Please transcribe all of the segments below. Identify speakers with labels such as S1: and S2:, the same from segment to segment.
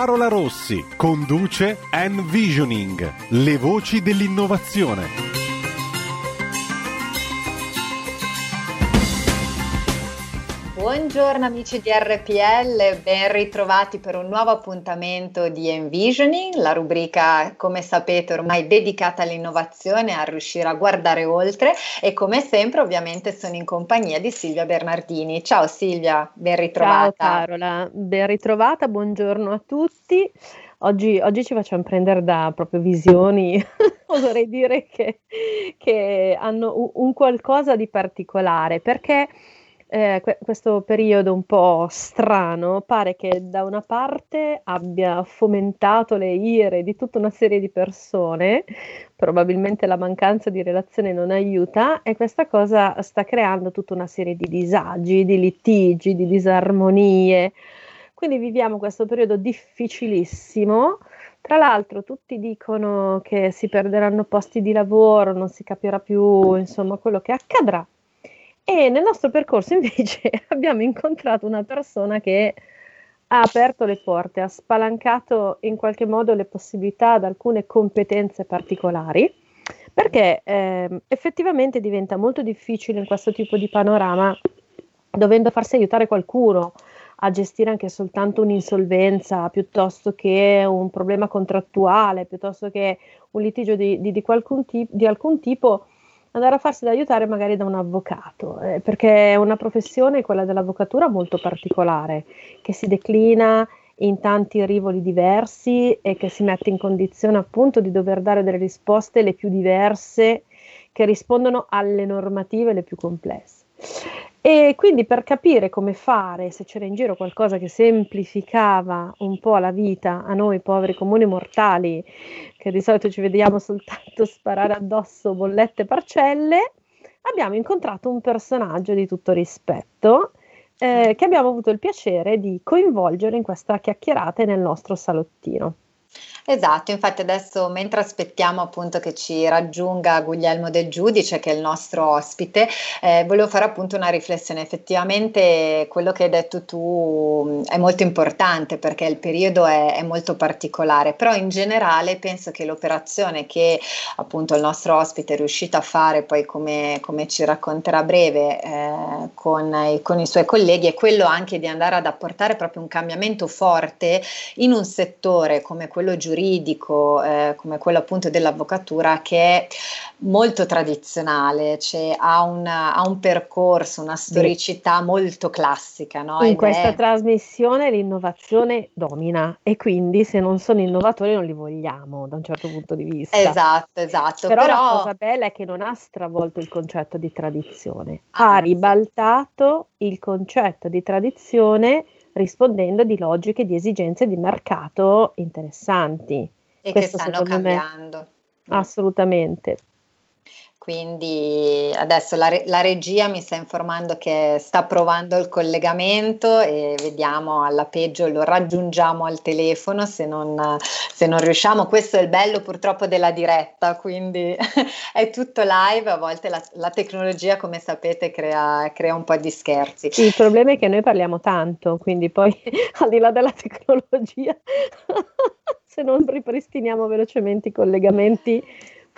S1: Carola Rossi conduce Envisioning, le voci dell'innovazione.
S2: Buongiorno amici di RPL, ben ritrovati per un nuovo appuntamento di Envisioning, la rubrica come sapete ormai dedicata all'innovazione, a riuscire a guardare oltre e come sempre ovviamente sono in compagnia di Silvia Bernardini. Ciao Silvia, ben ritrovata.
S3: Ciao Carola, ben ritrovata, buongiorno a tutti. Oggi, oggi, ci facciamo prendere da proprio visioni, oserei dire che, che hanno un, un qualcosa di particolare, perché eh, que- questo periodo un po' strano pare che da una parte abbia fomentato le ire di tutta una serie di persone, probabilmente la mancanza di relazione non aiuta e questa cosa sta creando tutta una serie di disagi, di litigi, di disarmonie. Quindi viviamo questo periodo difficilissimo. Tra l'altro tutti dicono che si perderanno posti di lavoro, non si capirà più insomma quello che accadrà. E nel nostro percorso invece abbiamo incontrato una persona che ha aperto le porte, ha spalancato in qualche modo le possibilità ad alcune competenze particolari, perché eh, effettivamente diventa molto difficile in questo tipo di panorama, dovendo farsi aiutare qualcuno a gestire anche soltanto un'insolvenza, piuttosto che un problema contrattuale, piuttosto che un litigio di, di, di, ti- di alcun tipo, andare a farsi da aiutare magari da un avvocato, eh, perché è una professione, quella dell'avvocatura, molto particolare, che si declina in tanti rivoli diversi e che si mette in condizione appunto di dover dare delle risposte le più diverse che rispondono alle normative le più complesse. E quindi per capire come fare, se c'era in giro qualcosa che semplificava un po' la vita a noi poveri comuni mortali, che di solito ci vediamo soltanto sparare addosso bollette parcelle, abbiamo incontrato un personaggio di tutto rispetto eh, che abbiamo avuto il piacere di coinvolgere in questa chiacchierata nel nostro salottino.
S2: Esatto, infatti adesso mentre aspettiamo appunto che ci raggiunga Guglielmo del Giudice, che è il nostro ospite, eh, volevo fare appunto una riflessione. Effettivamente quello che hai detto tu mm, è molto importante perché il periodo è, è molto particolare, però in generale penso che l'operazione che appunto il nostro ospite è riuscito a fare, poi come, come ci racconterà a breve eh, con, i, con i suoi colleghi, è quello anche di andare ad apportare proprio un cambiamento forte in un settore come quello giuridico giuridico eh, come quello appunto dell'avvocatura che è molto tradizionale, cioè ha, una, ha un percorso, una storicità sì. molto classica. No?
S3: In Ed questa è... trasmissione l'innovazione domina e quindi se non sono innovatori non li vogliamo da un certo punto di vista.
S2: Esatto, esatto.
S3: Però, però... la cosa bella è che non ha stravolto il concetto di tradizione, ah, ha ribaltato il concetto di tradizione rispondendo di logiche, di esigenze di mercato interessanti.
S2: E Questo che stanno cambiando.
S3: Me, assolutamente.
S2: Quindi adesso la, la, regia mi sta informando che sta provando il collegamento e vediamo alla peggio lo raggiungiamo al telefono se non, se non riusciamo. Questo è il bello purtroppo della diretta, quindi è tutto live, a volte la, la tecnologia come sapete crea, crea, un po' di scherzi.
S3: Il problema è che noi parliamo tanto, quindi poi al di là della tecnologia, se non ripristiniamo velocemente i collegamenti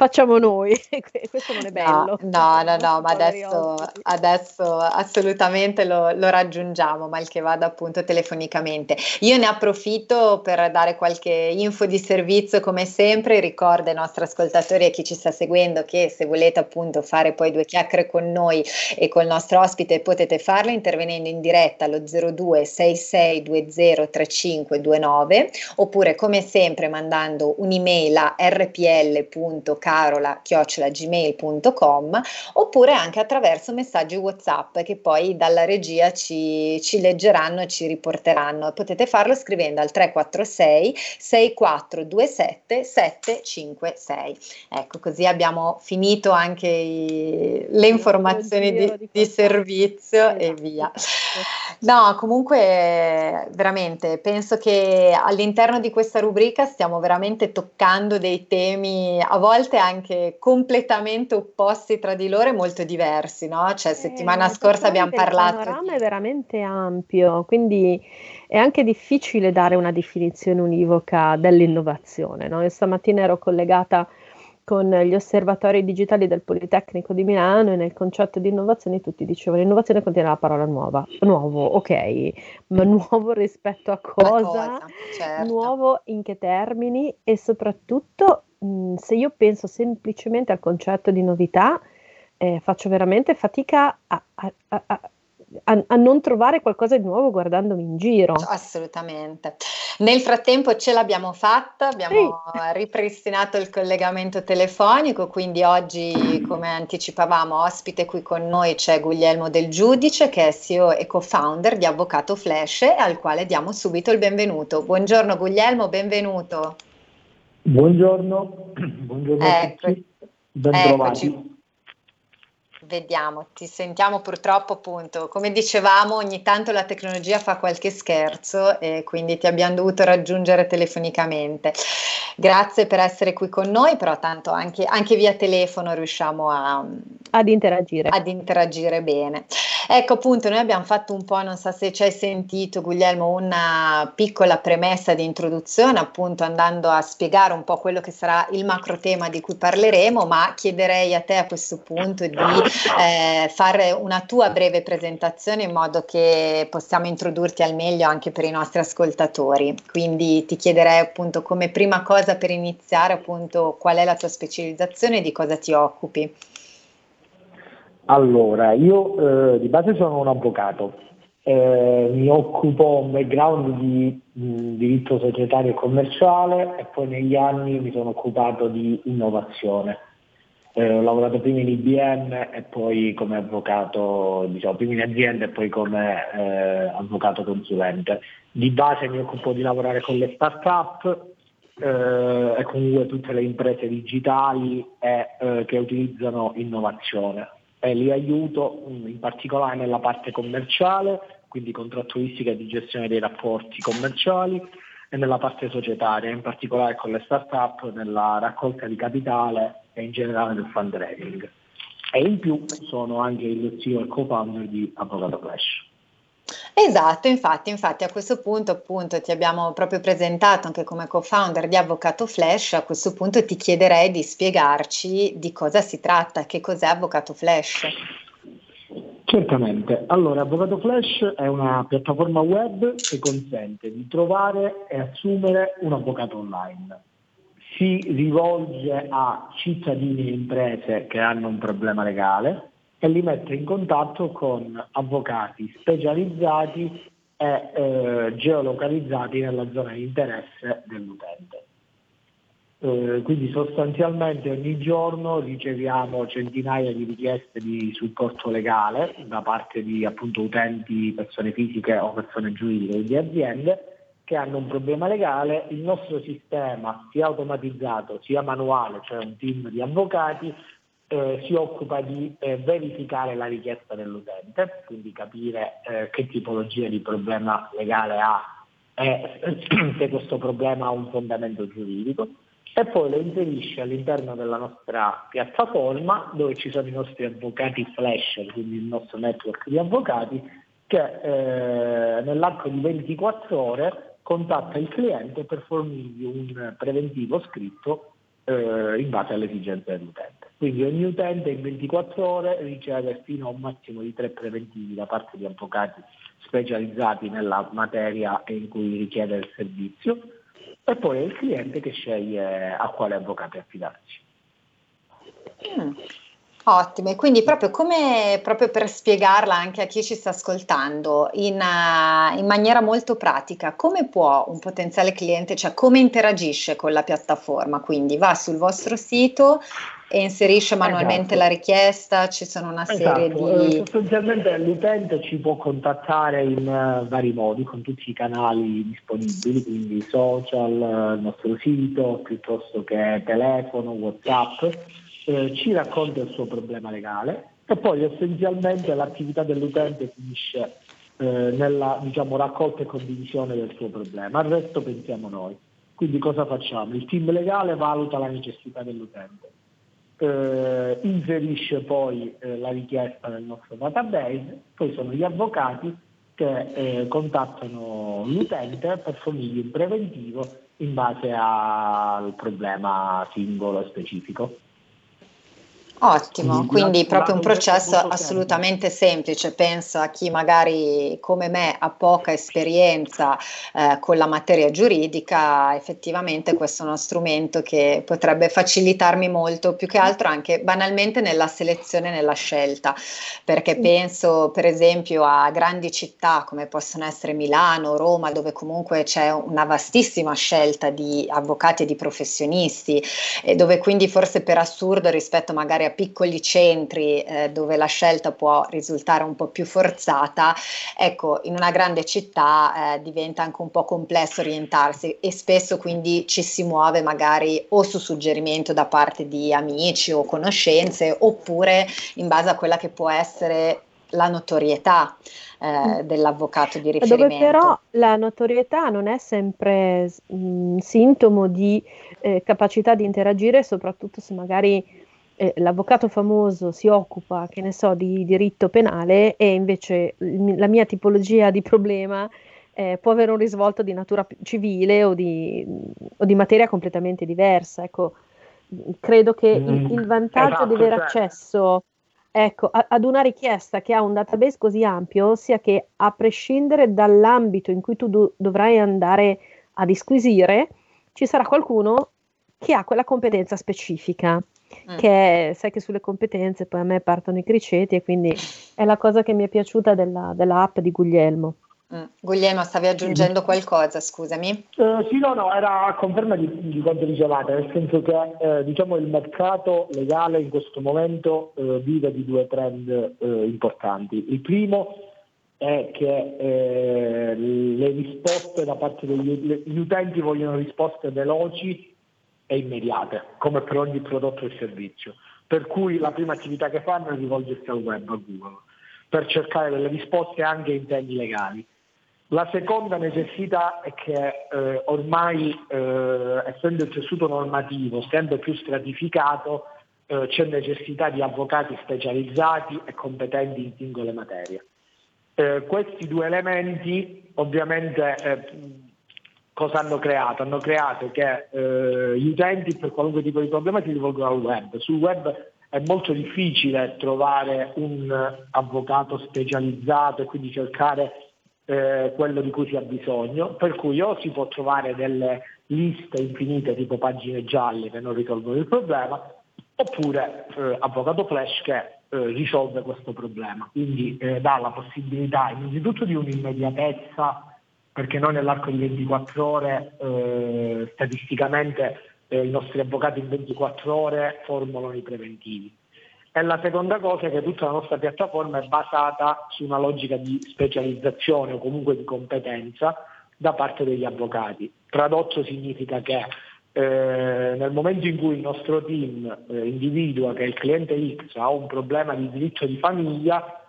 S3: facciamo noi, questo non è bello.
S2: No, no, no, no ma adesso, adesso, assolutamente lo, lo, raggiungiamo, mal che vada appunto telefonicamente. Io ne approfitto per dare qualche info di servizio come sempre, ricordo ai nostri ascoltatori e a chi ci sta seguendo che se volete appunto fare poi due chiacchiere con noi e col nostro ospite potete farlo intervenendo in diretta allo 02 6620 3529 oppure come sempre mandando un'email a rpl.com carola-gmail.com oppure anche attraverso messaggi WhatsApp che poi dalla regia ci, ci leggeranno e ci riporteranno. Potete farlo scrivendo al 346 6427 756. Ecco, così abbiamo finito anche i, le informazioni di, di, di servizio esatto. e via. No, comunque veramente penso che all'interno di questa rubrica stiamo veramente toccando dei temi a volte anche completamente opposti tra di loro e molto diversi, no? Cioè, settimana eh, scorsa abbiamo parlato.
S3: Il panorama di... è veramente ampio, quindi è anche difficile dare una definizione univoca dell'innovazione. No? Io stamattina ero collegata con gli osservatori digitali del Politecnico di Milano e nel concetto di innovazione tutti dicevano innovazione contiene la parola nuova, nuovo, ok, ma nuovo rispetto a cosa, cosa certo. nuovo in che termini e soprattutto mh, se io penso semplicemente al concetto di novità, eh, faccio veramente fatica a, a, a, a, a, non trovare qualcosa di nuovo guardandomi in giro.
S2: Assolutamente. Nel frattempo ce l'abbiamo fatta, abbiamo sì. ripristinato il collegamento telefonico, quindi oggi, come anticipavamo, ospite qui con noi c'è Guglielmo Del Giudice, che è CEO e co-founder di Avvocato Flash, al quale diamo subito il benvenuto. Buongiorno Guglielmo, benvenuto.
S4: Buongiorno, buongiorno ecco, a tutti, ben
S2: eccoci vediamo, ti sentiamo purtroppo appunto, come dicevamo, ogni tanto la tecnologia fa qualche scherzo e quindi ti abbiamo dovuto raggiungere telefonicamente. Grazie per essere qui con noi, però tanto anche, anche via telefono riusciamo a,
S3: ad, interagire.
S2: ad interagire bene. Ecco appunto, noi abbiamo fatto un po', non so se ci hai sentito Guglielmo, una piccola premessa di introduzione, appunto andando a spiegare un po' quello che sarà il macro tema di cui parleremo, ma chiederei a te a questo punto di eh, fare una tua breve presentazione in modo che possiamo introdurti al meglio anche per i nostri ascoltatori. Quindi ti chiederei appunto come prima cosa per iniziare appunto qual è la tua specializzazione e di cosa ti occupi.
S4: Allora, io eh, di base sono un avvocato, eh, mi occupo un background di mh, diritto societario e commerciale e poi negli anni mi sono occupato di innovazione. Eh, ho lavorato prima in IBM e poi come avvocato, diciamo, prima in azienda e poi come eh, avvocato consulente. Di base mi occupo di lavorare con le start-up eh, e comunque tutte le imprese digitali eh, che utilizzano innovazione. E li aiuto mm, in particolare nella parte commerciale, quindi contrattualistica e di gestione dei rapporti commerciali e nella parte societaria, in particolare con le start-up, nella raccolta di capitale e in generale del fundraising. E in più sono anche il CEO e co-founder di Avvocato Flash.
S2: Esatto, infatti, infatti a questo punto appunto ti abbiamo proprio presentato anche come co-founder di Avvocato Flash, a questo punto ti chiederei di spiegarci di cosa si tratta, che cos'è Avvocato Flash.
S4: Certamente, allora Avvocato Flash è una piattaforma web che consente di trovare e assumere un avvocato online. Si rivolge a cittadini e imprese che hanno un problema legale e li mette in contatto con avvocati specializzati e eh, geolocalizzati nella zona di interesse dell'utente. Eh, quindi sostanzialmente ogni giorno riceviamo centinaia di richieste di supporto legale da parte di appunto, utenti, persone fisiche o persone giuridiche di aziende che hanno un problema legale, il nostro sistema sia automatizzato sia manuale, cioè un team di avvocati, eh, si occupa di eh, verificare la richiesta dell'utente, quindi capire eh, che tipologia di problema legale ha e se questo problema ha un fondamento giuridico e poi lo inserisce all'interno della nostra piattaforma dove ci sono i nostri avvocati flash, quindi il nostro network di avvocati che eh, nell'arco di 24 ore contatta il cliente per fornirgli un preventivo scritto eh, in base alle esigenze dell'utente. Quindi ogni utente in 24 ore riceve fino a un massimo di tre preventivi da parte di avvocati specializzati nella materia in cui richiede il servizio e poi è il cliente che sceglie a quale avvocato affidarsi.
S2: Mm. Ottimo, e quindi proprio, come, proprio per spiegarla anche a chi ci sta ascoltando in, uh, in, maniera molto pratica, come può un potenziale cliente, cioè come interagisce con la piattaforma? Quindi va sul vostro sito e inserisce manualmente esatto. la richiesta, ci sono una serie
S4: esatto.
S2: di...
S4: Eh, sostanzialmente l'utente ci può contattare in uh, vari modi, con tutti i canali disponibili, quindi social, uh, il nostro sito, piuttosto che telefono, Whatsapp eh, ci racconta il suo problema legale e poi essenzialmente l'attività dell'utente finisce eh, nella diciamo, raccolta e condivisione del suo problema, al resto pensiamo noi. Quindi cosa facciamo? Il team legale valuta la necessità dell'utente, eh, inserisce poi eh, la richiesta nel nostro database, poi sono gli avvocati che eh, contattano l'utente per fornirgli un preventivo in base al problema singolo e specifico.
S2: Ottimo, quindi proprio un processo assolutamente semplice. Penso a chi magari come me ha poca esperienza eh, con la materia giuridica, effettivamente questo è uno strumento che potrebbe facilitarmi molto, più che altro anche banalmente nella selezione e nella scelta, perché penso per esempio a grandi città come possono essere Milano, Roma, dove comunque c'è una vastissima scelta di avvocati e di professionisti, e dove quindi forse per assurdo rispetto magari a piccoli centri eh, dove la scelta può risultare un po' più forzata, ecco, in una grande città eh, diventa anche un po' complesso orientarsi e spesso quindi ci si muove magari o su suggerimento da parte di amici o conoscenze oppure in base a quella che può essere la notorietà eh, mm. dell'avvocato di riferimento.
S3: Dove però la notorietà non è sempre mh, mm, sintomo di eh, capacità di interagire, soprattutto se magari eh, l'avvocato famoso si occupa, che ne so, di diritto penale e invece la mia tipologia di problema eh, può avere un risvolto di natura civile o di, o di materia completamente diversa. Ecco, credo che mm, il, il, vantaggio esatto, di avere cioè. accesso ecco, a, ad una richiesta che ha un database così ampio sia che a prescindere dall'ambito in cui tu do, dovrai andare a disquisire, ci sarà qualcuno che ha quella competenza specifica. Mm. che sai che sulle competenze poi a me partono i criceti e quindi è la cosa che mi è piaciuta della, dell'app di Guglielmo.
S2: Mm. Guglielmo, stavi aggiungendo qualcosa, scusami?
S4: Uh, sì, no, no, era a conferma di, di quanto dicevate, nel senso che eh, diciamo, il mercato legale in questo momento eh, vive di due trend eh, importanti. Il primo è che eh, le risposte da parte degli utenti vogliono risposte veloci e immediate, come per ogni prodotto e servizio. Per cui la prima attività che fanno è rivolgersi al web, a Google, per cercare delle risposte anche in temi legali. La seconda necessità è che eh, ormai, eh, essendo il tessuto normativo sempre più stratificato, eh, c'è necessità di avvocati specializzati e competenti in singole materie. Eh, questi due elementi ovviamente eh, cosa hanno creato? Hanno creato che eh, gli utenti per qualunque tipo di problema si rivolgono al web. Sul web è molto difficile trovare un avvocato specializzato e quindi cercare eh, quello di cui si ha bisogno, per cui o si può trovare delle liste infinite tipo pagine gialle che non risolvono il problema, oppure eh, avvocato flash che eh, risolve questo problema. Quindi eh, dà la possibilità innanzitutto di un'immediatezza perché noi nell'arco di 24 ore eh, statisticamente eh, i nostri avvocati in 24 ore formulano i preventivi. E la seconda cosa è che tutta la nostra piattaforma è basata su una logica di specializzazione o comunque di competenza da parte degli avvocati. Tradotto significa che eh, nel momento in cui il nostro team eh, individua che il cliente X ha un problema di diritto di famiglia,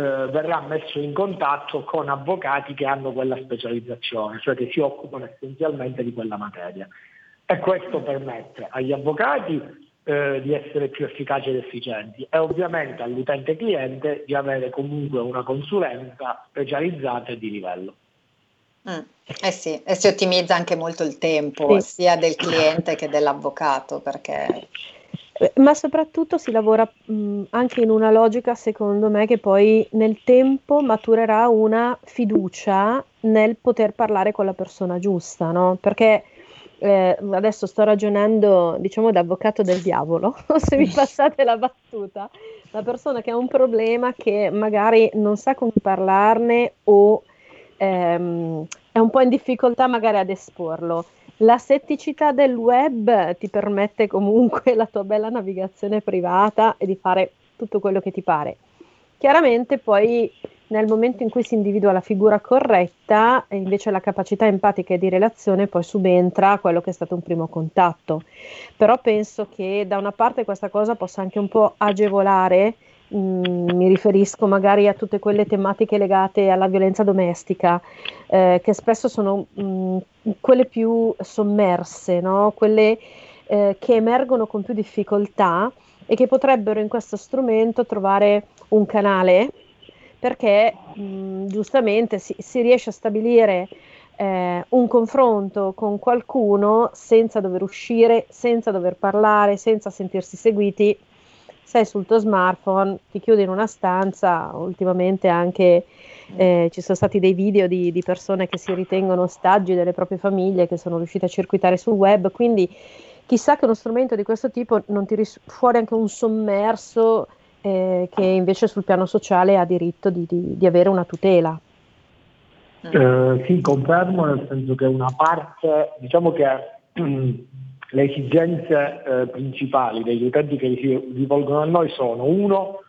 S4: verrà messo in contatto con avvocati che hanno quella specializzazione, cioè che si occupano essenzialmente di quella materia. E questo permette agli avvocati eh, di essere più efficaci ed efficienti e ovviamente all'utente cliente di avere comunque una consulenza specializzata e di livello.
S2: Mm, eh sì, e si ottimizza anche molto il tempo sì. sia del cliente che dell'avvocato perché
S3: eh, ma soprattutto si lavora mh, anche in una logica, secondo me, che poi nel tempo maturerà una fiducia nel poter parlare con la persona giusta, no? Perché eh, adesso sto ragionando, diciamo, da avvocato del diavolo, se mi passate la battuta, la persona che ha un problema che magari non sa come parlarne o ehm, è un po' in difficoltà magari ad esporlo. La setticità del web ti permette comunque la tua bella navigazione privata e di fare tutto quello che ti pare. Chiaramente poi nel momento in cui si individua la figura corretta, invece la capacità empatica e di relazione poi subentra quello che è stato un primo contatto. Però penso che da una parte questa cosa possa anche un po' agevolare, mm, mi riferisco magari a tutte quelle tematiche legate alla violenza domestica, eh, che spesso sono mh, mm, quelle più sommerse, no? quelle eh, che emergono con più difficoltà e che potrebbero in questo strumento trovare un canale perché mh, giustamente si, si, riesce a stabilire eh, un confronto con qualcuno senza dover uscire, senza dover parlare, senza sentirsi seguiti. Sei sul tuo smartphone, ti chiudi in una stanza, ultimamente anche eh, ci sono stati dei video di, di, persone che si ritengono ostaggi delle proprie famiglie che sono riuscite a circuitare sul web, quindi chissà che uno strumento di questo tipo non tiri fuori anche un sommerso eh, che invece sul piano sociale ha diritto di, di, di avere una tutela.
S4: Eh, sì, confermo, nel senso che una parte, diciamo che le esigenze eh, principali degli utenti che si rivolgono a noi sono, uno,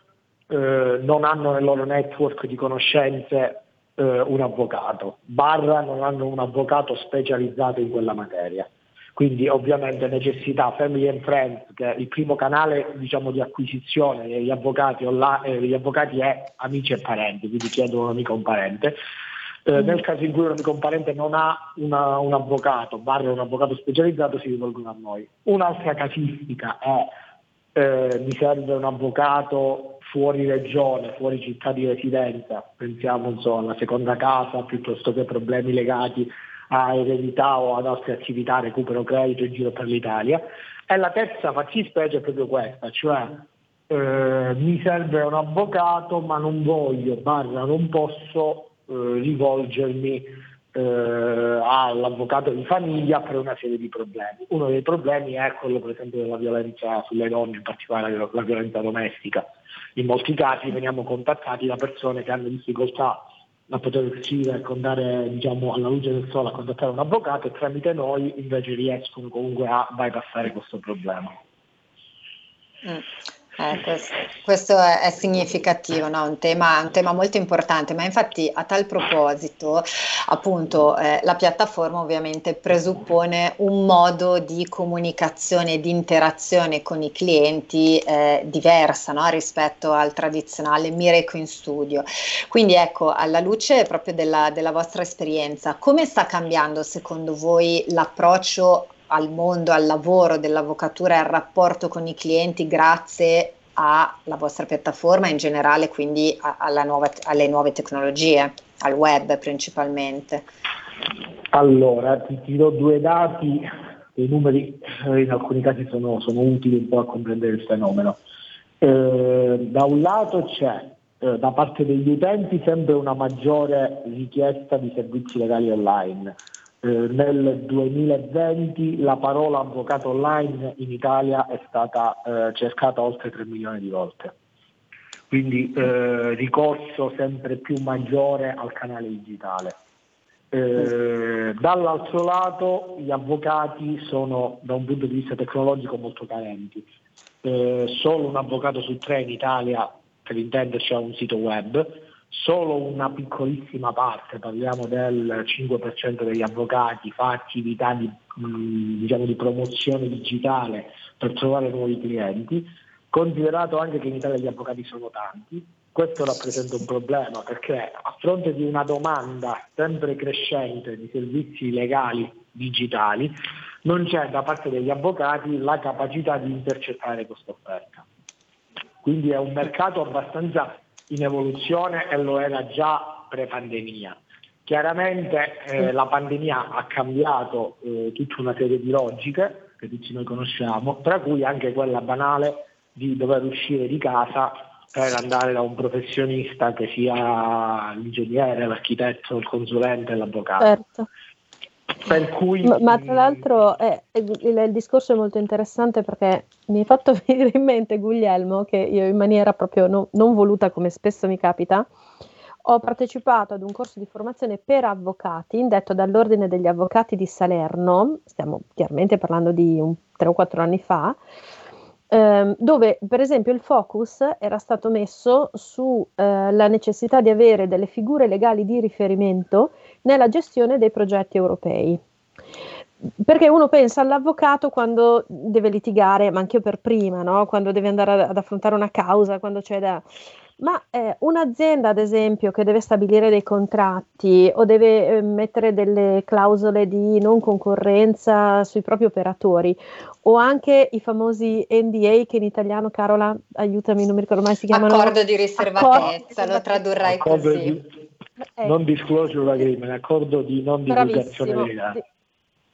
S4: eh, non hanno nel loro network di conoscenze eh, un avvocato, barra non hanno un avvocato specializzato in quella materia quindi ovviamente necessità Family and Friends, che è il primo canale diciamo, di acquisizione degli avvocati, online, eh, degli avvocati è amici e parenti, quindi chiedono un amico o un parente. Eh, mm. nel caso in cui un amico o un parente non ha una, un avvocato, barra un avvocato specializzato, si rivolgono a noi. Un'altra casistica è eh, mi serve un avvocato fuori regione, fuori città di residenza, pensiamo insomma, alla seconda casa piuttosto che problemi legati a eredità o ad altre attività, recupero credito in giro per l'Italia. E la terza fattispecie è proprio questa, cioè eh, mi serve un avvocato ma non voglio, barra non posso eh, rivolgermi eh, all'avvocato di famiglia per una serie di problemi. Uno dei problemi è quello per esempio della violenza sulle donne, in particolare la violenza domestica. In molti casi veniamo contattati da persone che hanno difficoltà a poter uscire e andare diciamo, alla luce del sole a contattare un avvocato e tramite noi invece riescono comunque a bypassare questo problema.
S2: Mm. Eh, questo, questo è, è, significativo, no? un, tema, un, tema, molto importante, ma infatti a tal proposito, appunto, eh, la piattaforma ovviamente presuppone un modo di comunicazione di interazione con i clienti eh, diversa no? rispetto al tradizionale Mireco in studio. Quindi ecco, alla luce proprio della, della vostra esperienza, come sta cambiando secondo voi l'approccio al mondo, al lavoro dell'avvocatura e al rapporto con i clienti grazie alla vostra piattaforma in generale, quindi nuova, alle nuove tecnologie, al web principalmente?
S4: Allora, ti, ti do due dati, i numeri eh, in alcuni casi sono, sono utili un po' a comprendere il fenomeno. Eh, da un lato c'è eh, da parte degli utenti sempre una maggiore richiesta di servizi legali online eh, nel 2020 la parola avvocato online in Italia è stata eh, cercata oltre 3 milioni di volte. Quindi eh, ricorso sempre più maggiore al canale digitale. Eh, dall'altro lato gli avvocati sono da un punto di vista tecnologico molto carenti. Eh, solo un avvocato su tre in Italia, per intenderci, ha un sito web solo una piccolissima parte, parliamo del 5% degli avvocati, fa attività di, diciamo, di promozione digitale per trovare nuovi clienti, considerato anche che in Italia gli avvocati sono tanti, questo rappresenta un problema perché a fronte di una domanda sempre crescente di servizi legali digitali non c'è da parte degli avvocati la capacità di intercettare questa offerta. Quindi è un mercato abbastanza in evoluzione e lo era già pre-pandemia. Chiaramente eh, la pandemia ha cambiato eh, tutta una serie di logiche che tutti noi conosciamo, tra cui anche quella banale di dover uscire di casa per andare da un professionista che sia l'ingegnere, l'architetto, il consulente, l'avvocato. Certo.
S3: Per cui, ma, ma tra l'altro eh, il, il, discorso è molto interessante perché mi hai fatto venire in mente Guglielmo che io in maniera proprio no, non voluta come spesso mi capita ho partecipato ad un corso di formazione per avvocati indetto dall'Ordine degli Avvocati di Salerno, stiamo chiaramente parlando di un, 3 o 4 anni fa, ehm, dove per esempio il focus era stato messo sulla eh, necessità di avere delle figure legali di riferimento nella gestione dei progetti europei. Perché uno pensa all'avvocato quando deve litigare, ma anche io per prima, no? quando deve andare ad affrontare una causa, quando c'è da ma eh, un'azienda, ad esempio, che deve stabilire dei contratti o deve eh, mettere delle clausole di non concorrenza sui propri operatori, o anche i famosi NDA che in italiano, Carola, aiutami, non mi ricordo mai si chiamano.
S2: Accordo di riservatezza, accordo, lo tradurrai accordo così. Di,
S4: eh. Non disclosure agreement, accordo di non divulgazione dei dati.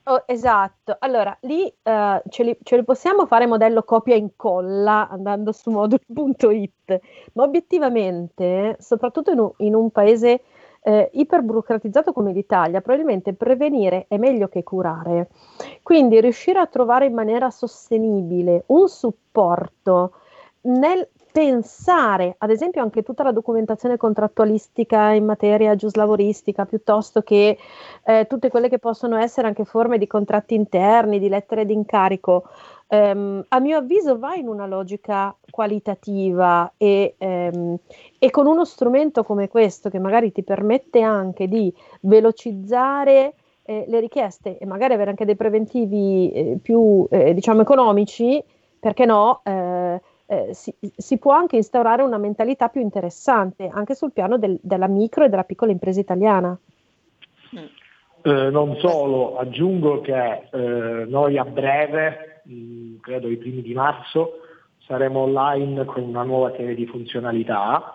S3: Oh, esatto, allora lì uh, ce, li, ce, li, possiamo fare modello copia e incolla andando su moduli.it, ma obiettivamente, soprattutto in un, in un paese eh, iperburocratizzato come l'Italia, probabilmente prevenire è meglio che curare. Quindi riuscire a trovare in maniera sostenibile un supporto nel pensare, ad esempio, anche tutta la documentazione contrattualistica in materia giuslavoristica, piuttosto che eh, tutte quelle che possono essere anche forme di contratti interni, di lettere d'incarico, ehm, a mio avviso va in una logica qualitativa e, ehm, e, con uno strumento come questo che magari ti permette anche di velocizzare eh, le richieste e magari avere anche dei preventivi eh, più, eh, diciamo, economici, perché no? Eh, si, si, può anche instaurare una mentalità più interessante anche sul piano del, della micro e della piccola impresa italiana.
S4: Eh, non solo, aggiungo che eh, noi a breve, mh, mm, credo i primi di marzo, saremo online con una nuova serie di funzionalità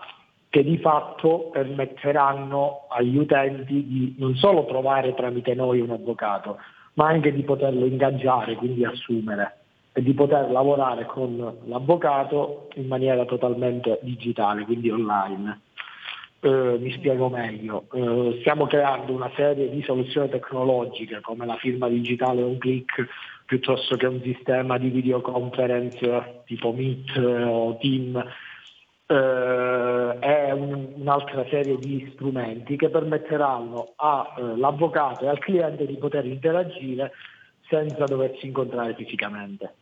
S4: che di fatto permetteranno agli utenti di non solo trovare tramite noi un avvocato, ma anche di poterlo ingaggiare, quindi assumere e di poter lavorare con l'avvocato in maniera totalmente digitale, quindi online. Eh, mi spiego meglio, eh, stiamo creando una serie di soluzioni tecnologiche come la firma digitale un click piuttosto che un sistema di videoconference tipo Meet o Team eh, e un, un'altra serie di strumenti che permetteranno all'avvocato e al cliente di poter interagire senza doversi incontrare fisicamente.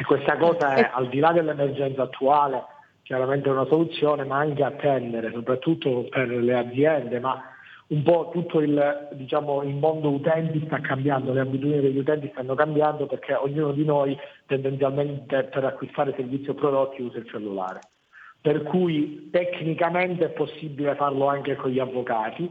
S4: E questa cosa è al di là dell'emergenza attuale, chiaramente è una soluzione, ma anche attendere, soprattutto per le aziende, ma un po' tutto il, diciamo, il mondo utenti sta cambiando, le abitudini degli utenti stanno cambiando perché ognuno di noi tendenzialmente per acquistare servizi o prodotti usa il cellulare. Per cui tecnicamente è possibile farlo anche con gli avvocati,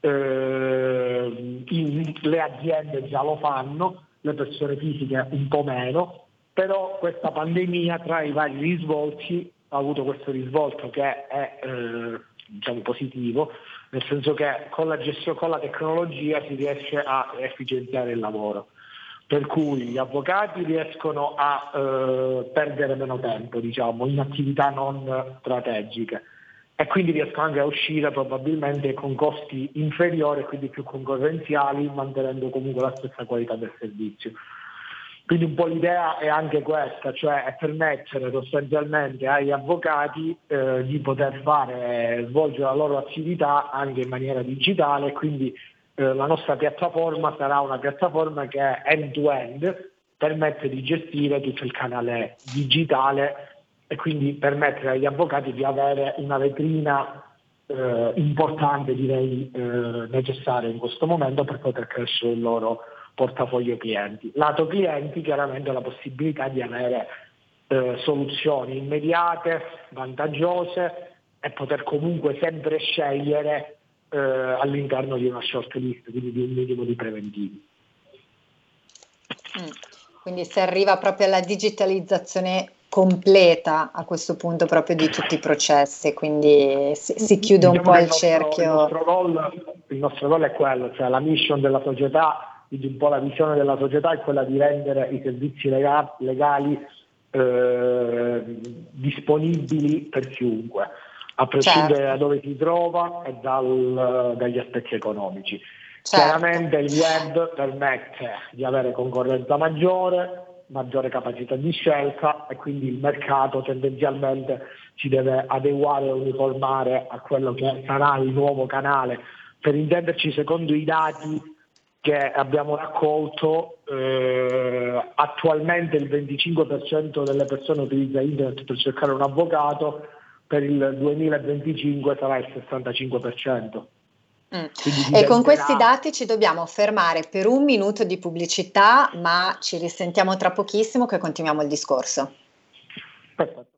S4: eh, in, le aziende già lo fanno, le persone fisiche un po' meno, però questa pandemia tra i vari risvolti ha avuto questo risvolto che è eh, diciamo positivo, nel senso che con la, gestione, con la tecnologia si riesce a efficienziare il lavoro, per cui gli avvocati riescono a eh, perdere meno tempo diciamo, in attività non strategiche e quindi riescono anche a uscire probabilmente con costi inferiori e quindi più concorrenziali, mantenendo comunque la stessa qualità del servizio. Quindi un po' l'idea è anche questa, cioè permettere sostanzialmente agli avvocati eh, di poter fare, svolgere la loro attività anche in maniera digitale, quindi eh, la nostra piattaforma sarà una piattaforma che end-to-end, permette di gestire tutto il canale digitale e quindi permettere agli avvocati di avere una vetrina eh, importante, direi eh, necessaria in questo momento per poter crescere il loro portafoglio clienti. Lato clienti chiaramente la possibilità di avere eh, soluzioni immediate, vantaggiose e poter comunque sempre scegliere eh, all'interno di una short list, quindi di un minimo di preventivi.
S2: Mm. Quindi si arriva proprio alla digitalizzazione completa a questo punto proprio di tutti i processi, quindi si, si chiude un diciamo po' il, nostro, cerchio. Il
S4: nostro, goal, il nostro goal è quello, cioè la mission della società quindi un po' la visione della società è quella di rendere i servizi legali, legali eh, disponibili per chiunque, a prescindere certo. da dove si trova e dal, dagli aspetti economici. Certo. Chiaramente il web permette di avere concorrenza maggiore, maggiore capacità di scelta e quindi il mercato tendenzialmente si deve adeguare e uniformare a quello che sarà il nuovo canale. Per intenderci, secondo i dati che abbiamo raccolto, eh, attualmente il 25% delle persone utilizza internet per cercare un avvocato, per il 2025 sarà il 65%.
S2: Mm. E con questi dati ci dobbiamo fermare per un minuto di pubblicità, ma ci risentiamo tra pochissimo che continuiamo il discorso. Perfetto.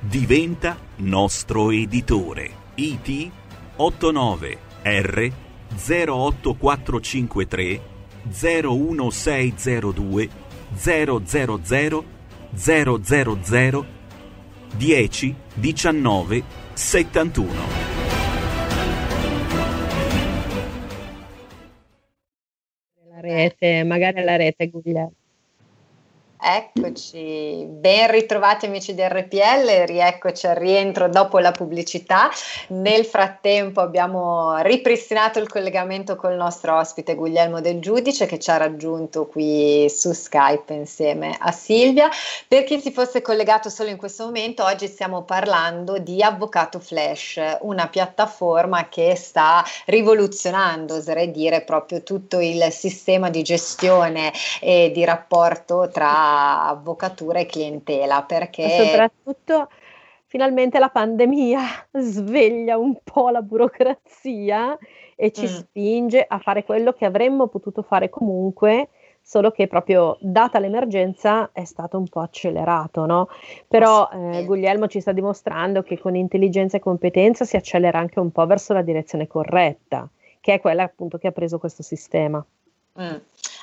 S5: diventa nostro editore. IT 89 R 08453 01602 000 000 10 19 71
S3: la rete, magari alla rete Guglielmo.
S2: Eccoci, ben ritrovati amici di RPL, rieccoci al rientro dopo la pubblicità. Nel frattempo abbiamo ripristinato il collegamento col nostro ospite Guglielmo del Giudice che ci ha raggiunto qui su Skype insieme a Silvia. Per chi si fosse collegato solo in questo momento, oggi stiamo parlando di Avvocato Flash, una piattaforma che sta rivoluzionando, oserei dire, proprio tutto il sistema di gestione e di rapporto tra avvocatura e clientela perché...
S3: soprattutto finalmente la pandemia sveglia un po' la burocrazia e ci mm. spinge a fare quello che avremmo potuto fare comunque, solo che proprio data l'emergenza è stato un po' accelerato, no? Però eh, Guglielmo ci sta dimostrando che con intelligenza e competenza si accelera anche un po' verso la direzione corretta, che è quella appunto che ha preso questo sistema.
S2: Mm.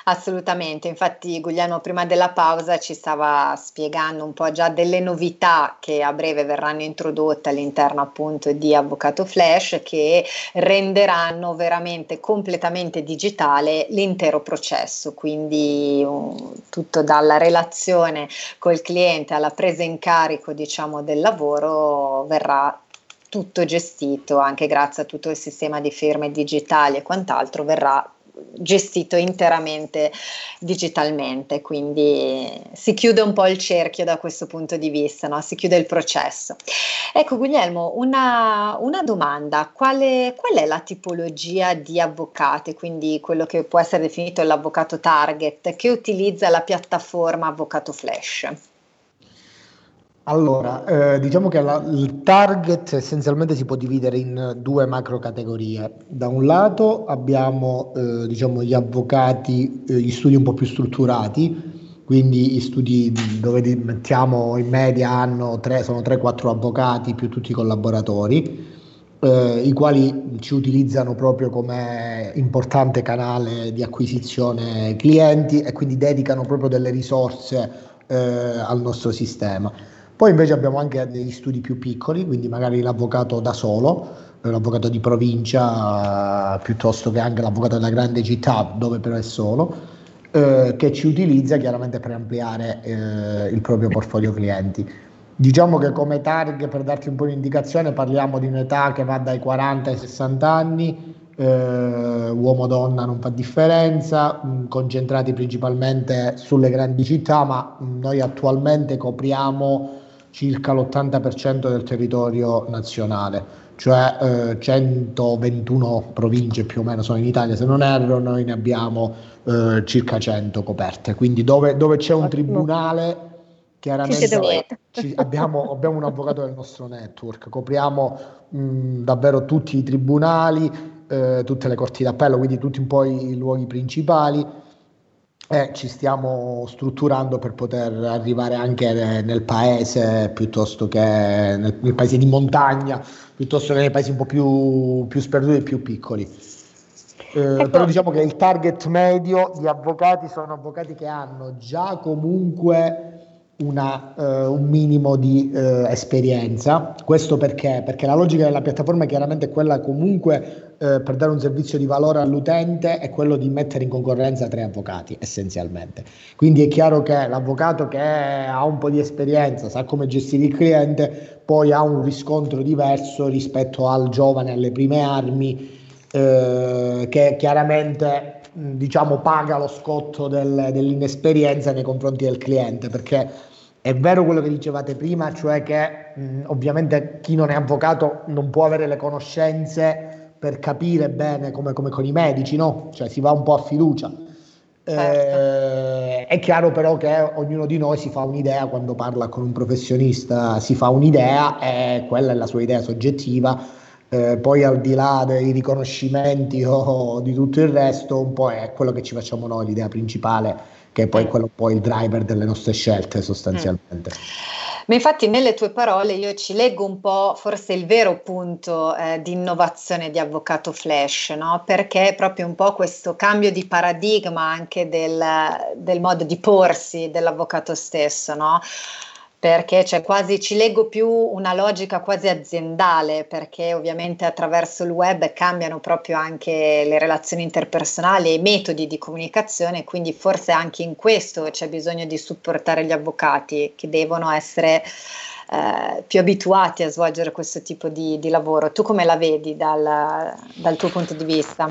S2: Assolutamente, infatti Guglielmo prima della pausa ci stava spiegando un po' già delle novità che a breve verranno introdotte all'interno appunto di Avvocato Flash che renderanno veramente completamente digitale l'intero processo, quindi um, tutto dalla relazione col cliente alla presa in carico diciamo del lavoro verrà tutto gestito anche grazie a tutto il sistema di firme digitali e quant'altro verrà gestito interamente digitalmente, quindi si chiude un po' il cerchio da questo punto di vista, no? si chiude il processo. Ecco Guglielmo, una, una domanda, quale, qual è la tipologia di avvocati, quindi quello che può essere definito l'avvocato target, che utilizza la piattaforma Avvocato Flash?
S6: Allora, eh, diciamo che la, il target essenzialmente si può dividere in due macro categorie. Da un lato abbiamo eh, diciamo, gli avvocati, eh, gli studi un po' più strutturati, quindi gli studi dove mettiamo in media hanno tre, sono 3-4 avvocati più tutti i collaboratori. eh, i quali ci utilizzano proprio come importante canale di acquisizione clienti e quindi dedicano proprio delle risorse eh, al nostro sistema. Poi invece abbiamo anche degli studi più piccoli, quindi magari l'avvocato da solo, eh, l'avvocato di provincia piuttosto che anche l'avvocato della grande città dove però è solo, eh, che ci utilizza chiaramente per ampliare eh, il proprio portfolio clienti. Diciamo che come target, per darti un po' di indicazione, parliamo di un'età che va dai 40 ai 60 anni, eh, uomo-donna non fa differenza, mh, concentrati principalmente sulle grandi città, ma mh, noi attualmente copriamo circa l'80% del territorio nazionale, cioè eh, 121 province più o meno sono in Italia, se non erro noi ne abbiamo eh, circa 100 coperte, quindi dove, dove c'è un tribunale chiaramente ci, abbiamo, abbiamo, un avvocato del nostro network, copriamo mh, davvero tutti i tribunali, eh, tutte le corti d'appello, quindi tutti un po' i luoghi principali e ci stiamo strutturando per poter arrivare anche nel paese piuttosto che nel, nel paese di montagna, piuttosto che nei paesi un po' più, più sperduti e più piccoli. Eh, ecco. Però diciamo che il target medio di avvocati sono avvocati che hanno già comunque una, uh, un minimo di uh, esperienza. Questo perché? Perché la logica della piattaforma è chiaramente quella comunque uh, per dare un servizio di valore all'utente è quello di mettere in concorrenza tre avvocati essenzialmente. Quindi è chiaro che l'avvocato che ha un po' di esperienza, sa come gestire il cliente, poi ha un riscontro diverso rispetto al giovane alle prime armi che chiaramente diciamo, paga lo scotto del, dell'inesperienza nei confronti del cliente, perché è vero quello che dicevate prima, cioè che mh, ovviamente chi non è avvocato non può avere le conoscenze per capire bene come, come con i medici, no? Cioè si va un po' a fiducia. Certo. Eh, è chiaro però che ognuno di noi si fa un'idea quando parla con un professionista, si fa un'idea e quella è la sua idea soggettiva eh, poi al di là dei riconoscimenti o di tutto il resto, un po' è quello che ci facciamo noi, l'idea principale, che è poi mm. quello poi il driver delle nostre scelte sostanzialmente. Mm.
S2: Ma infatti nelle tue parole io ci leggo un po' forse il vero punto eh, di innovazione di Avvocato Flash, no? perché è proprio un po' questo cambio di paradigma anche del, del modo di porsi dell'avvocato stesso. No? Perché cioè, quasi ci leggo più una logica quasi aziendale, perché ovviamente attraverso il web cambiano proprio anche le relazioni interpersonali e i metodi di comunicazione, quindi forse anche in questo c'è bisogno di supportare gli avvocati che devono essere eh, più abituati a svolgere questo tipo di, di, lavoro. Tu come la vedi dal, dal tuo punto di vista?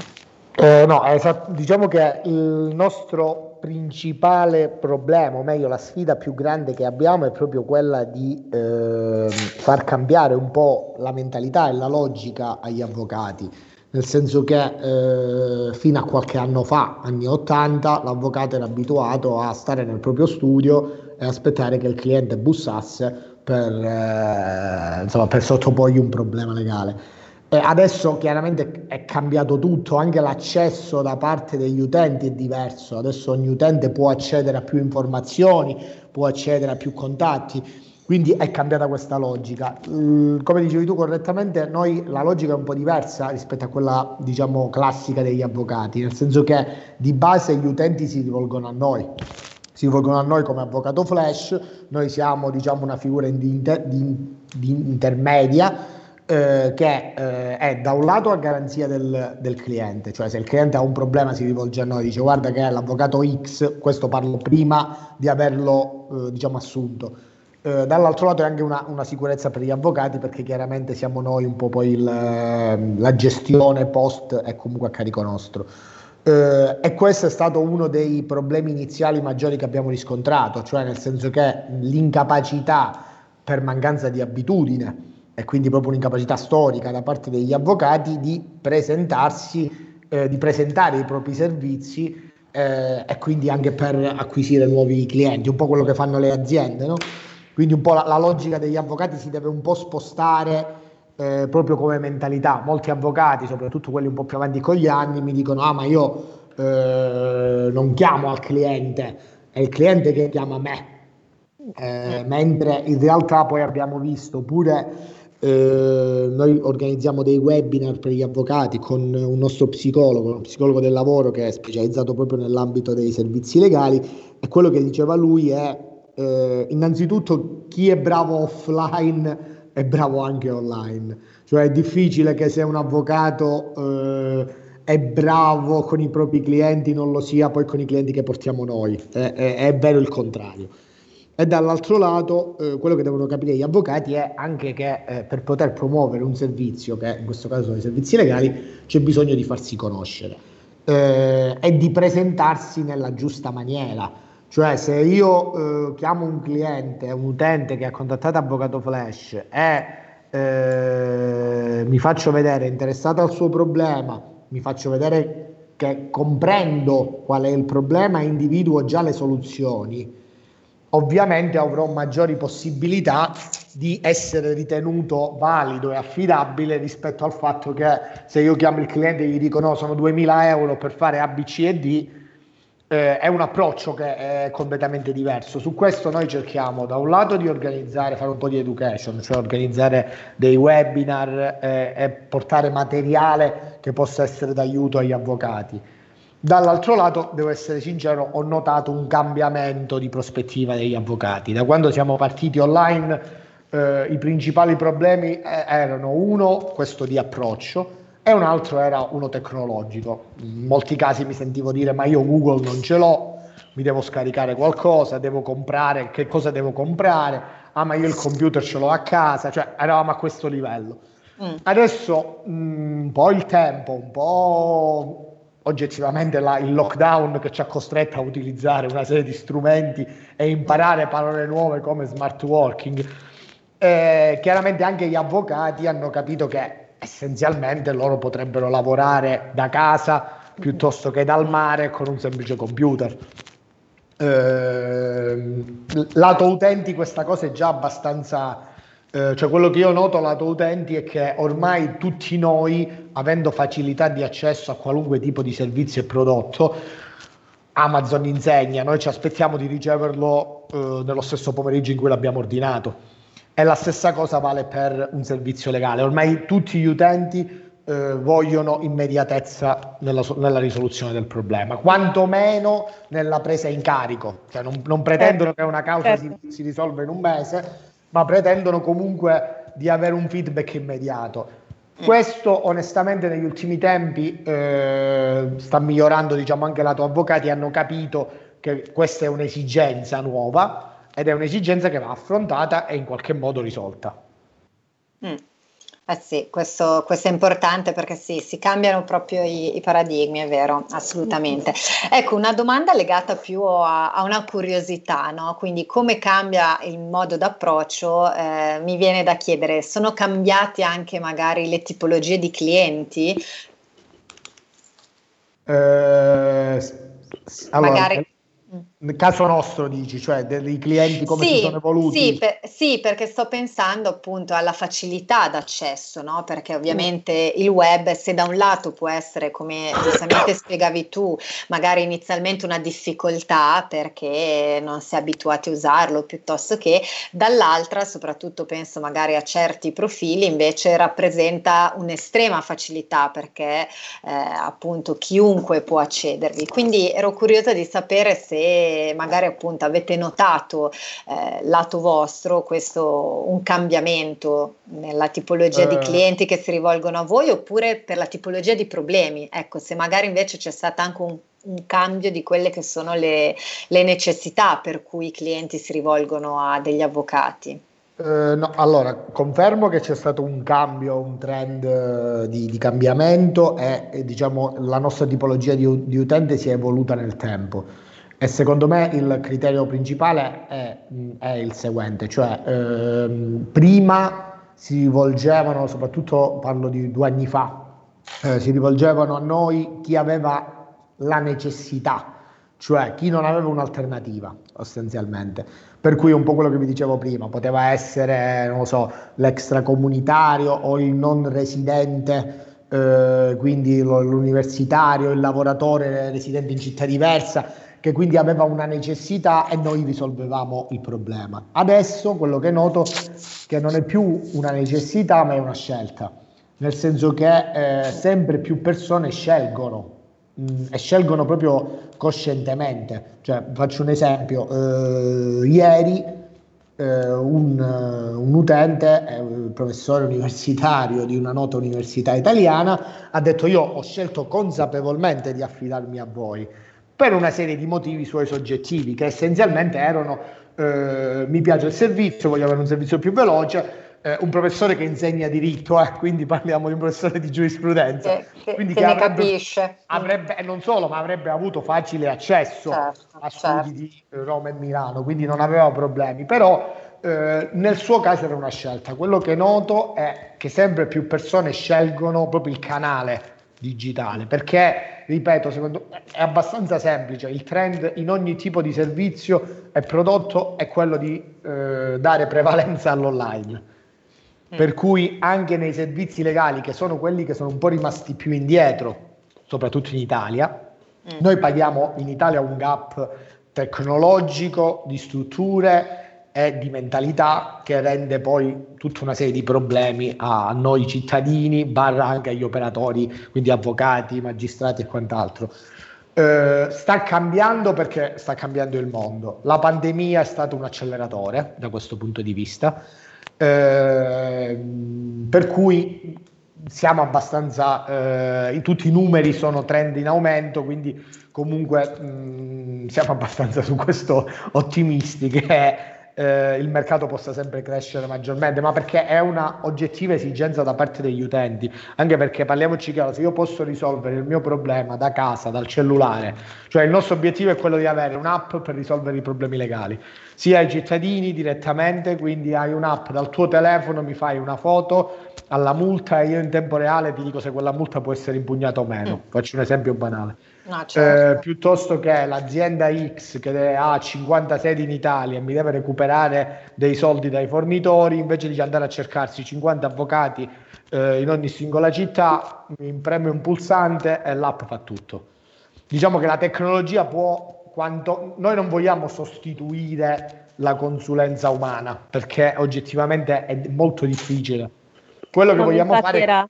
S6: Eh, no, esatto, diciamo che il nostro principale problema, o meglio la sfida più grande che abbiamo è proprio quella di eh, far cambiare un po' la mentalità e la logica agli avvocati, nel senso che eh, fino a qualche anno fa, anni 80, l'avvocato era abituato a stare nel proprio studio e aspettare che il cliente bussasse per, eh, insomma, per sottoporgli un problema legale eh, adesso chiaramente è cambiato tutto, anche l'accesso da parte degli utenti è diverso, adesso ogni utente può accedere a più informazioni, può accedere a più contatti, quindi è cambiata questa logica. Mm, come dicevi tu correttamente, noi la logica è un po' diversa rispetto a quella diciamo classica degli avvocati, nel senso che di base gli utenti si rivolgono a noi. Si rivolgono a noi come avvocato flash, noi siamo diciamo, una figura di, inter- di, di intermedia eh, che eh, è da un lato a garanzia del, del, cliente, cioè se il cliente ha un problema si rivolge a noi, dice guarda che è l'avvocato X, questo parlo prima di averlo eh, diciamo assunto. Eh, dall'altro lato è anche una, una, sicurezza per gli avvocati perché chiaramente siamo noi un po' poi il, la gestione post è comunque a carico nostro. Uh, e questo è stato uno dei problemi iniziali maggiori che abbiamo riscontrato, cioè nel senso che l'incapacità per mancanza di abitudine e quindi proprio un'incapacità storica da parte degli avvocati di presentarsi, eh, di presentare i propri servizi eh, e quindi anche per acquisire nuovi clienti, un po' quello che fanno le aziende, no? Quindi un po' la, la logica degli avvocati si deve un po' spostare eh, proprio come mentalità. Molti avvocati, soprattutto quelli un po' più avanti con gli anni, mi dicono: Ah, ma io eh, non chiamo al cliente, è il cliente che chiama me. Eh, mentre in realtà poi abbiamo visto pure Eh, noi organizziamo dei webinar per gli avvocati con un nostro psicologo, un psicologo del lavoro che è specializzato proprio nell'ambito dei servizi legali. E quello che diceva lui è eh, innanzitutto chi è bravo offline è bravo anche online, cioè è difficile che se un avvocato eh, è bravo con i propri clienti non lo sia poi con i clienti che portiamo noi, è, è, è vero il contrario e dall'altro lato eh, quello che devono capire gli avvocati è anche che eh, per poter promuovere un servizio, che in questo caso sono i servizi legali, c'è bisogno di farsi conoscere eh, e di presentarsi nella giusta maniera. Cioè se io eh, chiamo un cliente, un utente che ha contattato Avvocato Flash e eh, mi faccio vedere interessato al suo problema, mi faccio vedere che comprendo qual è il problema e individuo già le soluzioni, ovviamente avrò maggiori possibilità di essere ritenuto valido e affidabile rispetto al fatto che se io chiamo il cliente e gli dico no sono 2000 euro per fare A, B, C e D eh, è un approccio che è completamente diverso. Su questo noi cerchiamo da un lato di organizzare, fare un po' di education, cioè organizzare dei webinar eh, e portare materiale che possa essere d'aiuto agli avvocati Dall'altro lato, devo essere sincero, ho notato un cambiamento di prospettiva degli avvocati. Da quando siamo partiti online, eh, i principali problemi eh, erano uno, questo di approccio, e un altro era uno tecnologico. In molti casi mi sentivo dire ma io Google non ce l'ho, mi devo scaricare qualcosa, devo comprare, che cosa devo comprare? Ah ma io il computer ce l'ho a casa, cioè eravamo a questo livello. Mm. Adesso mh, mm, un po' il tempo, un po' oggettivamente la, il lockdown che ci ha costretto a utilizzare una serie di strumenti e imparare parole nuove come smart working, eh, chiaramente anche gli avvocati hanno capito che essenzialmente loro potrebbero lavorare da casa piuttosto che dal mare con un semplice computer. Eh, lato utenti questa cosa è già abbastanza eh, cioè quello che io noto lato utenti è che ormai tutti noi, avendo facilità di accesso a qualunque tipo di servizio e prodotto, Amazon insegna, noi ci aspettiamo di riceverlo eh, nello stesso pomeriggio in cui l'abbiamo ordinato. E la stessa cosa vale per un servizio legale. Ormai tutti gli utenti eh, vogliono immediatezza nella, nella, risoluzione del problema, quantomeno nella presa in carico. Cioè non, non pretendono certo. che una causa certo. si, si risolva in un mese, ma pretendono comunque di avere un feedback immediato. Mm. Questo onestamente negli ultimi tempi eh, sta migliorando, diciamo anche lato avvocati hanno capito che questa è un'esigenza nuova ed è un'esigenza che va affrontata e in qualche modo risolta.
S2: Mm. Eh sì, questo, questo, è importante perché sì, si cambiano proprio i, i, paradigmi, è vero, assolutamente. Ecco, una domanda legata più a, a una curiosità, no? Quindi come cambia il modo d'approccio? Eh, mi viene da chiedere, sono cambiati anche magari le tipologie di clienti?
S6: Eh, allora, magari nel caso nostro dici, cioè dei clienti come sì, si sono evoluti?
S2: Sì, per, sì, perché sto pensando appunto alla facilità d'accesso, no? perché ovviamente il web se da un lato può essere, come giustamente spiegavi tu, magari inizialmente una difficoltà perché non si è abituati a usarlo, piuttosto che dall'altra, soprattutto penso magari a certi profili, invece rappresenta un'estrema facilità perché eh, appunto chiunque può accedervi. Quindi ero curiosa di sapere se magari appunto avete notato eh, lato vostro questo un cambiamento nella tipologia eh. di clienti che si rivolgono a voi oppure per la tipologia di problemi. Ecco, se magari invece c'è stato anche un, un cambio di quelle che sono le, le necessità per cui i clienti si rivolgono a degli avvocati.
S6: Uh, no, allora, confermo che c'è stato un cambio, un trend uh, di, di, cambiamento e, e, diciamo la nostra tipologia di, di, utente si è evoluta nel tempo. E secondo me il criterio principale è, è il seguente, cioè ehm, prima si rivolgevano, soprattutto parlo di due anni fa, eh, si rivolgevano a noi chi aveva la necessità, cioè chi non aveva un'alternativa sostanzialmente. Per cui un po' quello che vi dicevo prima, poteva essere, non lo so, l'extracomunitario o il non residente, eh, quindi l'universitario, il lavoratore residente in città diversa che quindi aveva una necessità e noi risolvevamo il problema. Adesso quello che noto è che non è più una necessità ma è una scelta, nel senso che eh, sempre più persone scelgono mh, mm, e scelgono proprio coscientemente. Cioè, faccio un esempio, eh, ieri eh, un, uh, un, utente, eh, un professore universitario di una nota università italiana, ha detto io ho scelto consapevolmente di affidarmi a voi per una serie di motivi suoi soggettivi che essenzialmente erano eh, mi piace il servizio, voglio avere un servizio più veloce, eh, un professore che insegna diritto, eh, quindi parliamo di un professore di giurisprudenza.
S2: Che, che,
S6: quindi
S2: che, che avrebbe, capisce.
S6: Avrebbe, non solo, ma avrebbe avuto facile accesso certo, a studi certo. di Roma e Milano, quindi non aveva problemi. Però eh, nel suo caso era una scelta. Quello che noto è che sempre più persone scelgono proprio il canale digitale, perché, ripeto, secondo me è abbastanza semplice, il trend in ogni tipo di servizio e prodotto è quello di eh, dare prevalenza all'online Mm. Per cui anche nei servizi legali, che sono quelli che sono un po' rimasti più indietro, soprattutto in Italia, mm. noi paghiamo in Italia un gap tecnologico, di strutture e di mentalità che rende poi tutta una serie di problemi a noi cittadini, barra anche agli operatori, quindi avvocati, magistrati e quant'altro. Eh, sta cambiando perché sta cambiando il mondo. La pandemia è stato un acceleratore da questo punto di vista eh, per cui siamo abbastanza, eh, tutti i numeri sono trend in aumento, quindi comunque mh, mm, siamo abbastanza su questo ottimisti che eh, il mercato possa sempre crescere maggiormente, ma perché è una oggettiva esigenza da parte degli utenti, anche perché parliamoci chiaro, se io posso risolvere il mio problema da casa, dal cellulare, cioè il nostro obiettivo è quello di avere un'app per risolvere i problemi legali, sia ai cittadini direttamente, quindi hai un'app dal tuo telefono, mi fai una foto alla multa e io in tempo reale ti dico se quella multa può essere impugnata o meno. Mm. Faccio un esempio banale. No, certo. eh, piuttosto che l'azienda X che ha 50 sedi in Italia e mi deve recuperare dei soldi dai fornitori, invece di andare a cercarsi 50 avvocati eh, in ogni singola città, mi preme un pulsante e l'app fa tutto. Diciamo che la tecnologia può quanto noi non vogliamo sostituire la consulenza umana perché oggettivamente è molto difficile. Quello che no, vogliamo fare
S3: era,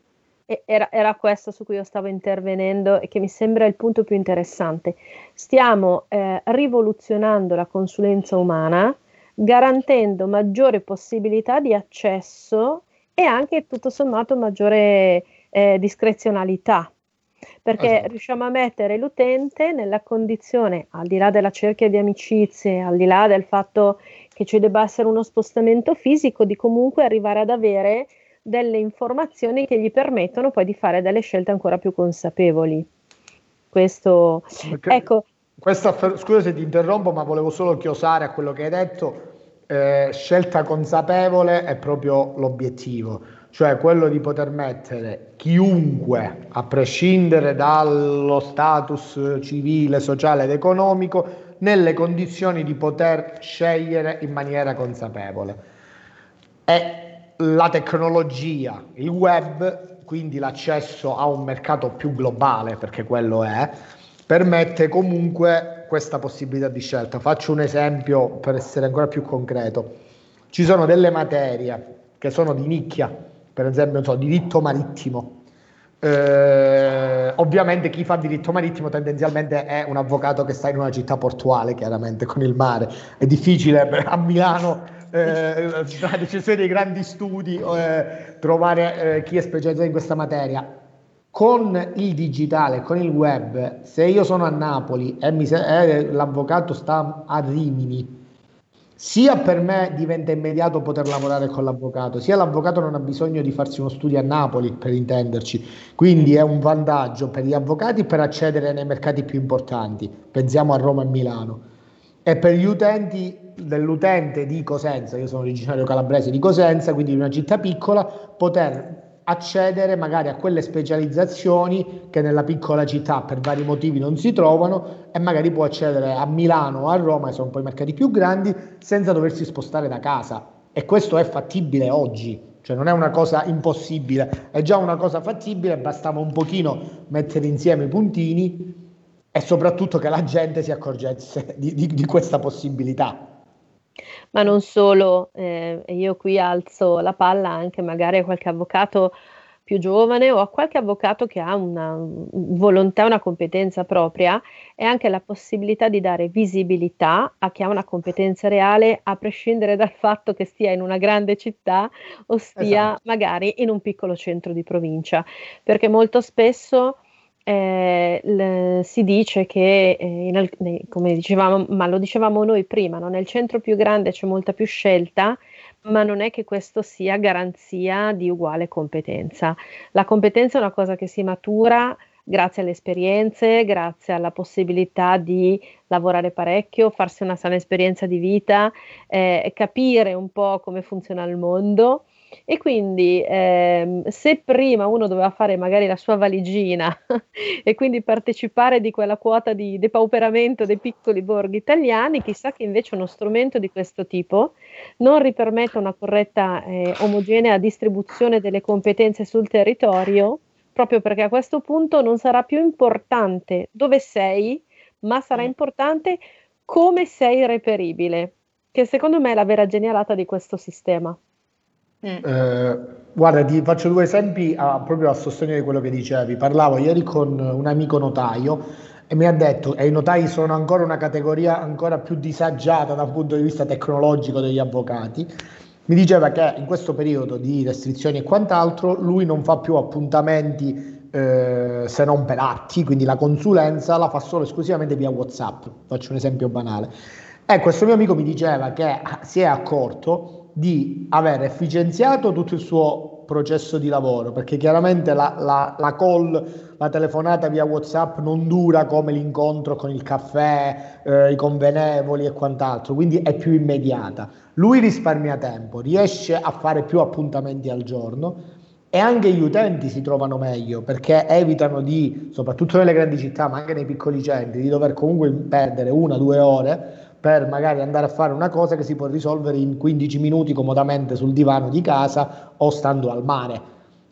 S3: era, era, questo su cui io stavo intervenendo e che mi sembra il punto più interessante. Stiamo eh, rivoluzionando la consulenza umana garantendo maggiore possibilità di accesso e anche tutto sommato maggiore eh, discrezionalità perché esatto. riusciamo a mettere l'utente nella condizione, al di là della cerchia di amicizie, al di là del fatto che ci debba essere uno spostamento fisico, di comunque arrivare ad avere delle informazioni che gli permettono poi di fare delle scelte ancora più consapevoli. Questo,
S6: Perché ecco. Questa, scusa se ti interrompo, ma volevo solo chiosare a quello che hai detto. Eh, scelta consapevole è proprio l'obiettivo cioè quello di poter mettere chiunque, a prescindere dallo status civile, sociale ed economico, nelle condizioni di poter scegliere in maniera consapevole. E la tecnologia, il web, quindi l'accesso a un mercato più globale, perché quello è, permette comunque questa possibilità di scelta. Faccio un esempio per essere ancora più concreto. Ci sono delle materie che sono di nicchia, per esempio, so, diritto marittimo. Eh, ovviamente chi fa diritto marittimo tendenzialmente è un avvocato che sta in una città portuale, chiaramente con il mare. È difficile a Milano, eh, la decisione dei grandi studi, eh, trovare eh, chi è specializzato in questa materia. Con il digitale, con il web, se io sono a Napoli e mi, eh, l'avvocato sta a Rimini, sia per me diventa immediato poter lavorare con l'avvocato, sia l'avvocato non ha bisogno di farsi uno studio a Napoli per intenderci, quindi è un vantaggio per gli avvocati per accedere nei mercati più importanti, pensiamo a Roma e Milano, e per gli utenti dell'utente di Cosenza, io sono originario calabrese di Cosenza, quindi di una città piccola, poter accedere magari a quelle specializzazioni che nella piccola città per vari motivi non si trovano e magari può accedere a Milano o a Roma, che sono poi mercati più grandi, senza doversi spostare da casa. E questo è fattibile oggi, cioè non è una cosa impossibile, è già una cosa fattibile, bastava un pochino mettere insieme i puntini e soprattutto che la gente si accorgesse di, di, di questa possibilità.
S3: Ma non solo, eh, io qui alzo la palla anche magari a qualche avvocato più giovane o a qualche avvocato che ha una volontà, una competenza propria e anche la possibilità di dare visibilità a chi ha una competenza reale a prescindere dal fatto che stia in una grande città o stia esatto. magari in un piccolo centro di provincia, perché molto spesso eh, le, si dice che, eh, in, come dicevamo, ma lo dicevamo noi prima, no? nel centro più grande c'è molta più scelta ma non è che questo sia garanzia di uguale competenza. La competenza è una cosa che si matura grazie alle esperienze, grazie alla possibilità di lavorare parecchio, farsi una sana esperienza di vita, eh, capire un po' come funziona il mondo e quindi ehm, se prima uno doveva fare magari la sua valigina e quindi partecipare di quella quota di depauperamento dei piccoli borghi italiani, chissà che invece uno strumento di questo tipo non ripermetta una corretta eh, omogenea distribuzione delle competenze sul territorio, proprio perché a questo punto non sarà più importante dove sei, ma sarà mm. importante come sei reperibile, che secondo me è la vera genialata di questo sistema.
S6: Mm. Eh, guarda, ti faccio due esempi a, proprio a sostegno di quello che dicevi. Parlavo ieri con un amico notaio e mi ha detto che i notai sono ancora una categoria ancora più disagiata dal punto di vista tecnologico degli avvocati. Mi diceva che in questo periodo di restrizioni e quant'altro lui non fa più appuntamenti eh, se non per atti, quindi la consulenza la fa solo esclusivamente via WhatsApp. Faccio un esempio banale. E questo mio amico mi diceva che si è accorto di aver efficienziato tutto il suo processo di lavoro, perché chiaramente la, la, la, call, la telefonata via WhatsApp non dura come l'incontro con il caffè, eh, i convenevoli e quant'altro, quindi è più immediata. Lui risparmia tempo, riesce a fare più appuntamenti al giorno e anche gli utenti si trovano meglio perché evitano di, soprattutto nelle grandi città, ma anche nei piccoli centri, di dover comunque perdere una o due ore per magari andare a fare una cosa che si può risolvere in 15 minuti comodamente sul divano di casa o stando al mare,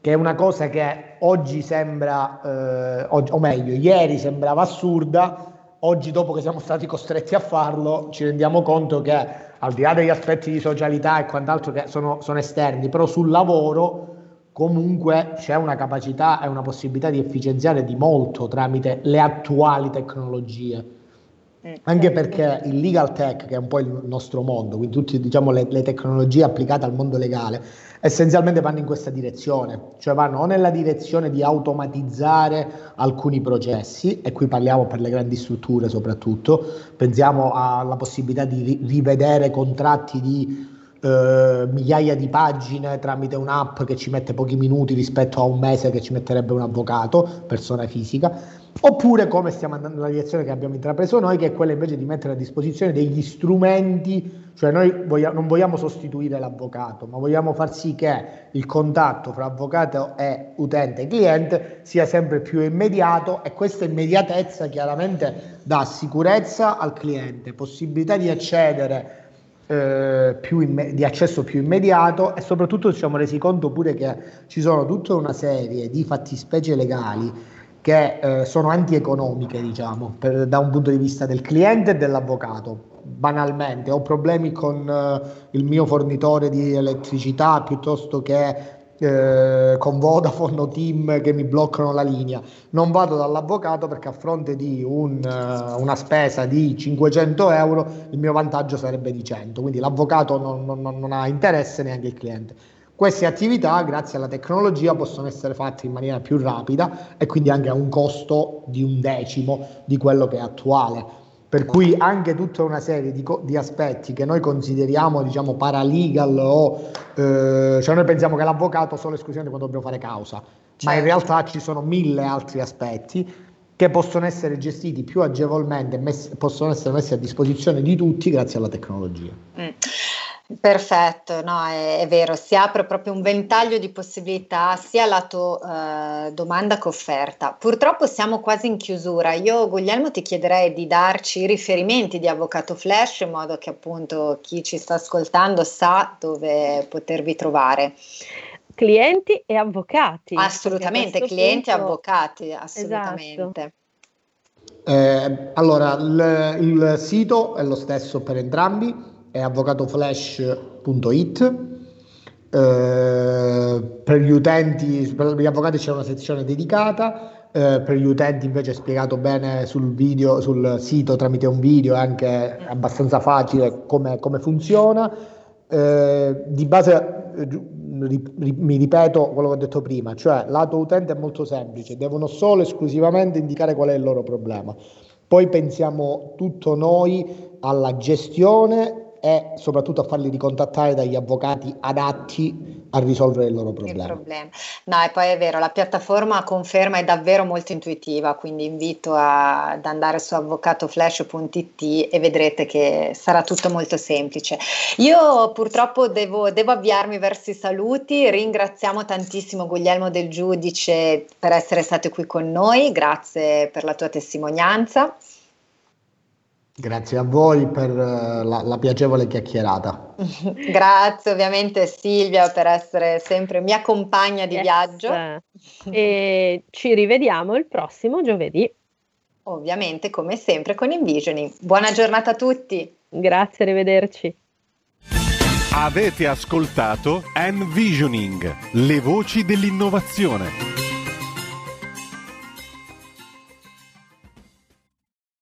S6: che è una cosa che oggi sembra, eh, o meglio, ieri sembrava assurda, oggi dopo che siamo stati costretti a farlo ci rendiamo conto che al di là degli aspetti di socialità e quant'altro che sono, sono esterni, però sul lavoro comunque c'è una capacità e una possibilità di efficienziare di molto tramite le attuali tecnologie. Eh, Anche certo. perché il legal tech, che è un po' il nostro mondo, quindi tutte diciamo, le, le, tecnologie applicate al mondo legale, essenzialmente vanno in questa direzione, cioè vanno o nella direzione di automatizzare alcuni processi, e qui parliamo per le grandi strutture soprattutto, pensiamo alla possibilità di rivedere contratti di eh, migliaia di pagine tramite un'app che ci mette pochi minuti rispetto a un mese che ci metterebbe un avvocato, persona fisica Oppure come stiamo andando nella direzione che abbiamo intrapreso noi, che è quella invece di mettere a disposizione degli strumenti, cioè noi voglia, non vogliamo sostituire l'avvocato, ma vogliamo far sì che il contatto fra avvocato e utente e cliente sia sempre più immediato e questa immediatezza chiaramente dà sicurezza al cliente, possibilità di accedere eh, imme- di accesso più immediato e soprattutto ci siamo resi conto pure che ci sono tutta una serie di fattispecie legali che eh, sono antieconomiche, diciamo, per, da un punto di vista del cliente e dell'avvocato. Banalmente, ho problemi con eh, il mio fornitore di elettricità piuttosto che eh, con Vodafone o Team che mi bloccano la linea. Non vado dall'avvocato perché a fronte di un, uh, una spesa di 500 euro il mio vantaggio sarebbe di 100, quindi l'avvocato non, non, non ha interesse neanche il cliente. Queste attività, grazie alla tecnologia, possono essere fatte in maniera più rapida e quindi anche a un costo di un decimo di quello che è attuale. Per cui anche tutta una serie di, di aspetti che noi consideriamo diciamo paralegal o eh, cioè noi pensiamo che l'avvocato solo esclusivamente quando dobbiamo fare causa, certo. ma in certo. realtà ci sono mille altri aspetti che possono essere gestiti più agevolmente, messi, possono essere messi a disposizione di tutti grazie alla tecnologia. Mm.
S2: Perfetto, no, è, è, vero, si apre proprio un ventaglio di possibilità sia lato eh, domanda che offerta. Purtroppo siamo quasi in chiusura. Io, Guglielmo, ti chiederei di darci i riferimenti di Avvocato Flash in modo che appunto chi ci sta ascoltando sa dove potervi trovare.
S3: Clienti e avvocati.
S2: Assolutamente, clienti e avvocati, assolutamente. Esatto.
S6: Eh, allora, il, il, sito è lo stesso per entrambi, è avvocatoflash.it. Eh, per gli utenti, per gli avvocati c'è una sezione dedicata, eh, per gli utenti invece è spiegato bene sul, video, sul sito tramite un video, è anche abbastanza facile come, come funziona. Eh, di base mi ripeto quello che ho detto prima, cioè lato utente è molto semplice, devono solo esclusivamente indicare qual è il loro problema. Poi pensiamo tutto noi alla gestione e soprattutto a farli ricontattare dagli avvocati adatti a risolvere il loro problema. Il problema.
S2: No, e poi è vero, la piattaforma conferma è davvero molto intuitiva, quindi invito a, ad andare su avvocatoflash.it e vedrete che sarà tutto molto semplice. Io purtroppo devo, devo avviarmi verso i saluti, ringraziamo tantissimo Guglielmo del Giudice per essere stato qui con noi, grazie per la tua testimonianza.
S6: Grazie a voi per eh, la, la, piacevole chiacchierata.
S2: Grazie ovviamente Silvia per essere sempre mia compagna di yes. viaggio.
S3: E ci rivediamo il prossimo giovedì.
S2: Ovviamente come sempre con Envisioning. Buona giornata a tutti.
S3: Grazie, arrivederci.
S5: Avete ascoltato Envisioning, le voci dell'innovazione.